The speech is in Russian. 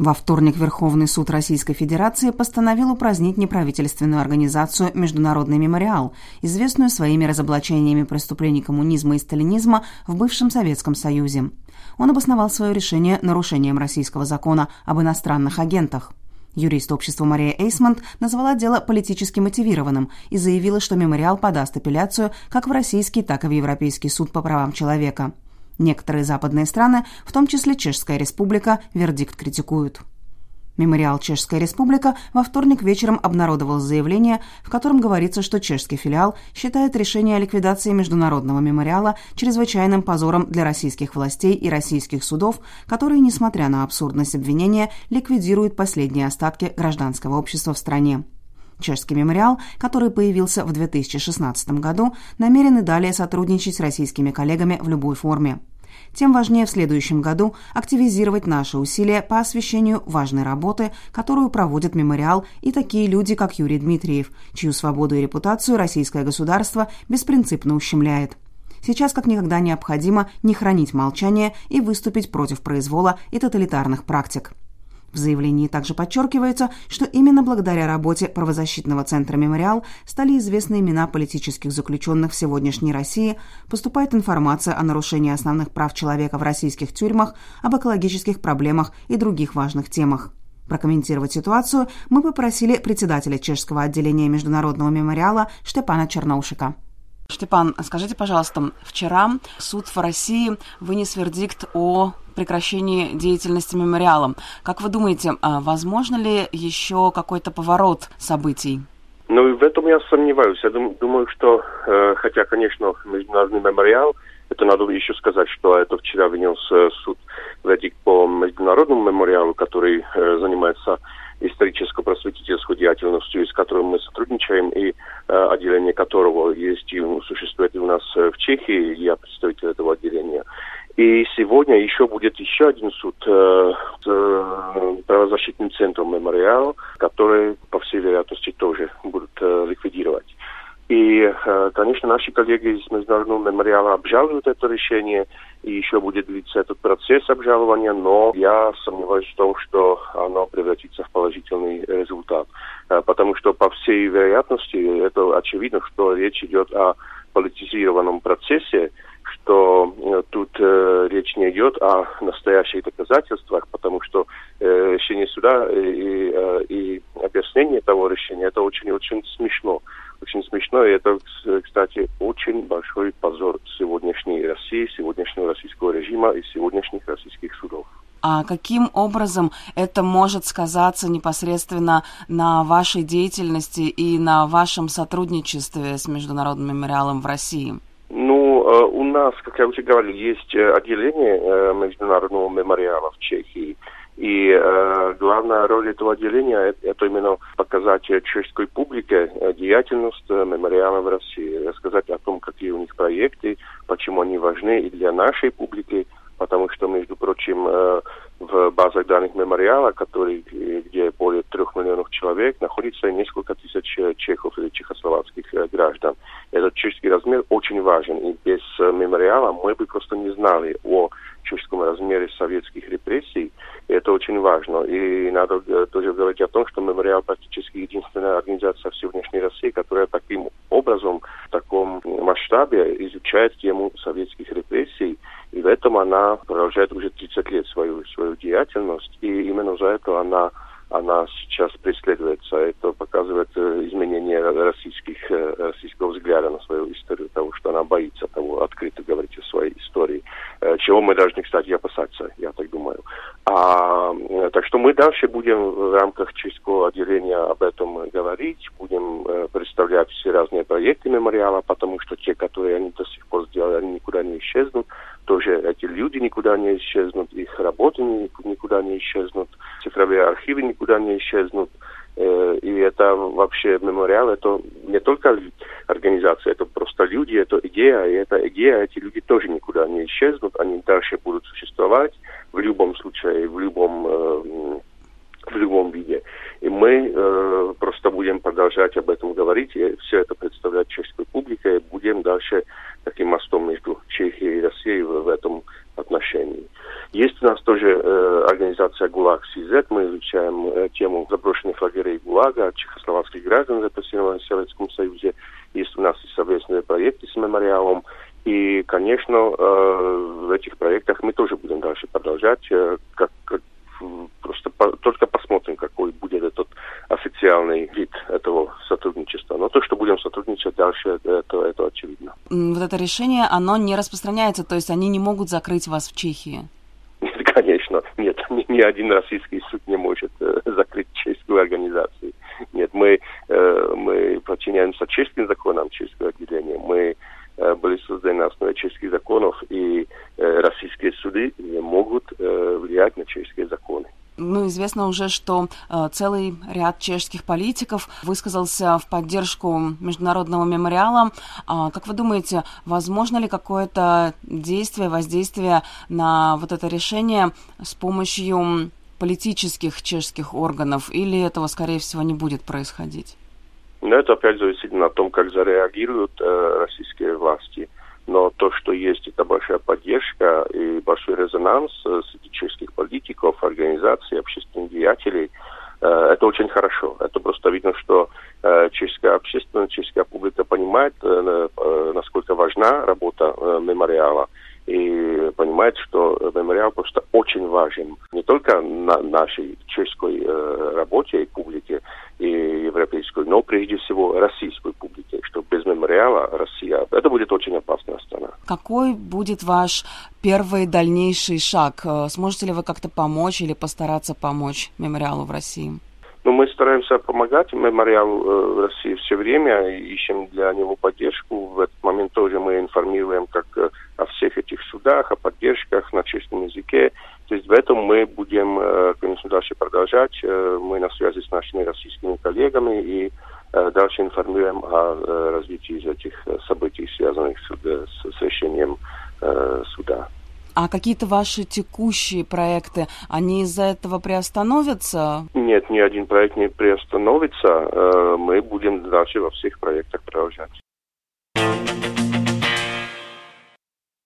Во вторник Верховный суд Российской Федерации постановил упразднить неправительственную организацию «Международный мемориал», известную своими разоблачениями преступлений коммунизма и сталинизма в бывшем Советском Союзе. Он обосновал свое решение нарушением российского закона об иностранных агентах. Юрист общества Мария Эйсмонт назвала дело политически мотивированным и заявила, что мемориал подаст апелляцию как в российский, так и в Европейский суд по правам человека – Некоторые западные страны, в том числе Чешская республика, вердикт критикуют. Мемориал «Чешская республика» во вторник вечером обнародовал заявление, в котором говорится, что чешский филиал считает решение о ликвидации международного мемориала чрезвычайным позором для российских властей и российских судов, которые, несмотря на абсурдность обвинения, ликвидируют последние остатки гражданского общества в стране. Чешский мемориал, который появился в 2016 году, намерен и далее сотрудничать с российскими коллегами в любой форме. Тем важнее в следующем году активизировать наши усилия по освещению важной работы, которую проводит мемориал и такие люди, как Юрий Дмитриев, чью свободу и репутацию российское государство беспринципно ущемляет. Сейчас как никогда необходимо не хранить молчание и выступить против произвола и тоталитарных практик. В заявлении также подчеркивается, что именно благодаря работе правозащитного центра «Мемориал» стали известны имена политических заключенных в сегодняшней России, поступает информация о нарушении основных прав человека в российских тюрьмах, об экологических проблемах и других важных темах. Прокомментировать ситуацию мы попросили председателя чешского отделения Международного мемориала Штепана Черноушика. Штепан, скажите, пожалуйста, вчера суд в России вынес вердикт о прекращении деятельности мемориала. Как вы думаете, а возможно ли еще какой-то поворот событий? Ну, в этом я сомневаюсь. Я думаю, что, э, хотя, конечно, международный мемориал, это надо еще сказать, что это вчера внес э, суд вердикт по международному мемориалу, который э, занимается историческо-просветительской деятельностью, с которым мы сотрудничаем, и отделение которого есть и существует и у нас в Чехии, я представитель этого отделения. И сегодня еще будет еще один суд э, с э, правозащитным центром «Мемориал», который, по всей вероятности, тоже будут э, ликвидировать. И, э, конечно, наши коллеги из Международного мемориала обжалуют это решение, и еще будет длиться этот процесс обжалования, но я сомневаюсь в том, что оно превратится в положительный результат. Э, потому что, по всей вероятности, это очевидно, что речь идет о политизированном процессе, что э, тут э, речь не идет о настоящих доказательствах, потому что э, решение суда и, э, и объяснение того решения это очень-очень смешно. Очень смешно, и это, кстати, очень большой позор сегодняшней России, сегодняшнего российского режима и сегодняшних российских судов. А каким образом это может сказаться непосредственно на вашей деятельности и на вашем сотрудничестве с Международным мемориалом в России? Э, у нас, как я уже говорил, есть э, отделение э, Международного мемориала в Чехии. И э, главная роль этого отделения это именно показать чешской публике деятельность мемориала в России, рассказать о том, какие у них проекты, почему они важны и для нашей публики, потому что, между прочим, э, в базах данных мемориала, который, где более трех миллионов человек, находится несколько тысяч чехов или чехословацких граждан. Этот чешский размер очень важен, и без мемориала мы бы просто не знали о чешском размере советских репрессий. И это очень важно. И надо тоже говорить о том, что мемориал практически единственная организация сегодняшней России, которая таким образом, в таком масштабе изучает тему советских репрессий и в этом она продолжает уже 30 лет свою, свою деятельность, и именно за это она она сейчас преследуется. Это показывает э, изменение российских, э, российского взгляда на свою историю, того, что она боится того, открыто говорить о своей истории. Э, чего мы должны, кстати, опасаться, я так думаю. А, так что мы дальше будем в рамках чешского отделения об этом говорить, будем представлять все разные проекты мемориала, потому что те, которые они до сих пор сделали, они никуда не исчезнут тоже эти люди никуда не исчезнут, их работы никуда не исчезнут, цифровые архивы никуда не исчезнут. Э, и это вообще мемориал, это не только организация, это просто люди, это идея, и эта идея, эти люди тоже никуда не исчезнут, они дальше будут существовать в любом случае, в любом э, в любом виде. И мы э, просто будем продолжать об этом говорить и все это представлять чешской публике. И будем дальше мостом между Чехией и Россией в, в этом отношении. Есть у нас тоже э, организация ГУЛАГ СИЗ. Мы изучаем э, тему заброшенных лагерей ГУЛАГа, чехословацких граждан, репрессированных в Советском Союзе. Есть у нас и совместные проекты с мемориалом. И, конечно, э, в этих проектах мы тоже будем дальше продолжать, э, как, как просто по, только посмотрим, какой будет этот официальный вид этого сотрудничества. Но то, что будем сотрудничать дальше, это, это очевидно. Вот это решение, оно не распространяется, то есть они не могут закрыть вас в Чехии? Ни один российский суд не может э, закрыть чешскую организацию. Нет, мы, э, мы подчиняемся чешским законам чешского отделения. Мы э, были созданы на основе чешских законов, и э, российские суды не могут э, влиять на чешские законы. Ну, известно уже, что э, целый ряд чешских политиков высказался в поддержку международного мемориала. А, как вы думаете, возможно ли какое-то действие, воздействие на вот это решение с помощью политических чешских органов, или этого, скорее всего, не будет происходить? Ну, это опять зависит на том, как зареагируют э, российские власти. Но то, что есть эта большая поддержка и большой резонанс э, среди чешских политиков, организаций, общественных деятелей, э, это очень хорошо. Это просто видно, что э, чешская общественность, чешская публика понимает, насколько важна работа мемориала и понимает, что мемориал просто очень важен не только на нашей чешской работе и публике и европейской, но прежде всего российской публике, мемориала Россия, это будет очень опасная страна. Какой будет ваш первый дальнейший шаг? Э, сможете ли вы как-то помочь или постараться помочь мемориалу в России? Ну, мы стараемся помогать мемориалу э, в России все время, ищем для него поддержку. В этот момент тоже мы информируем как э, о всех этих судах, о поддержках на чешском языке. То есть в этом мы будем, конечно, дальше продолжать. Мы на связи с нашими российскими коллегами и дальше информируем о развитии этих событий, связанных с, с решением суда. А какие-то ваши текущие проекты, они из-за этого приостановятся? Нет, ни один проект не приостановится. Э, мы будем дальше во всех проектах продолжать.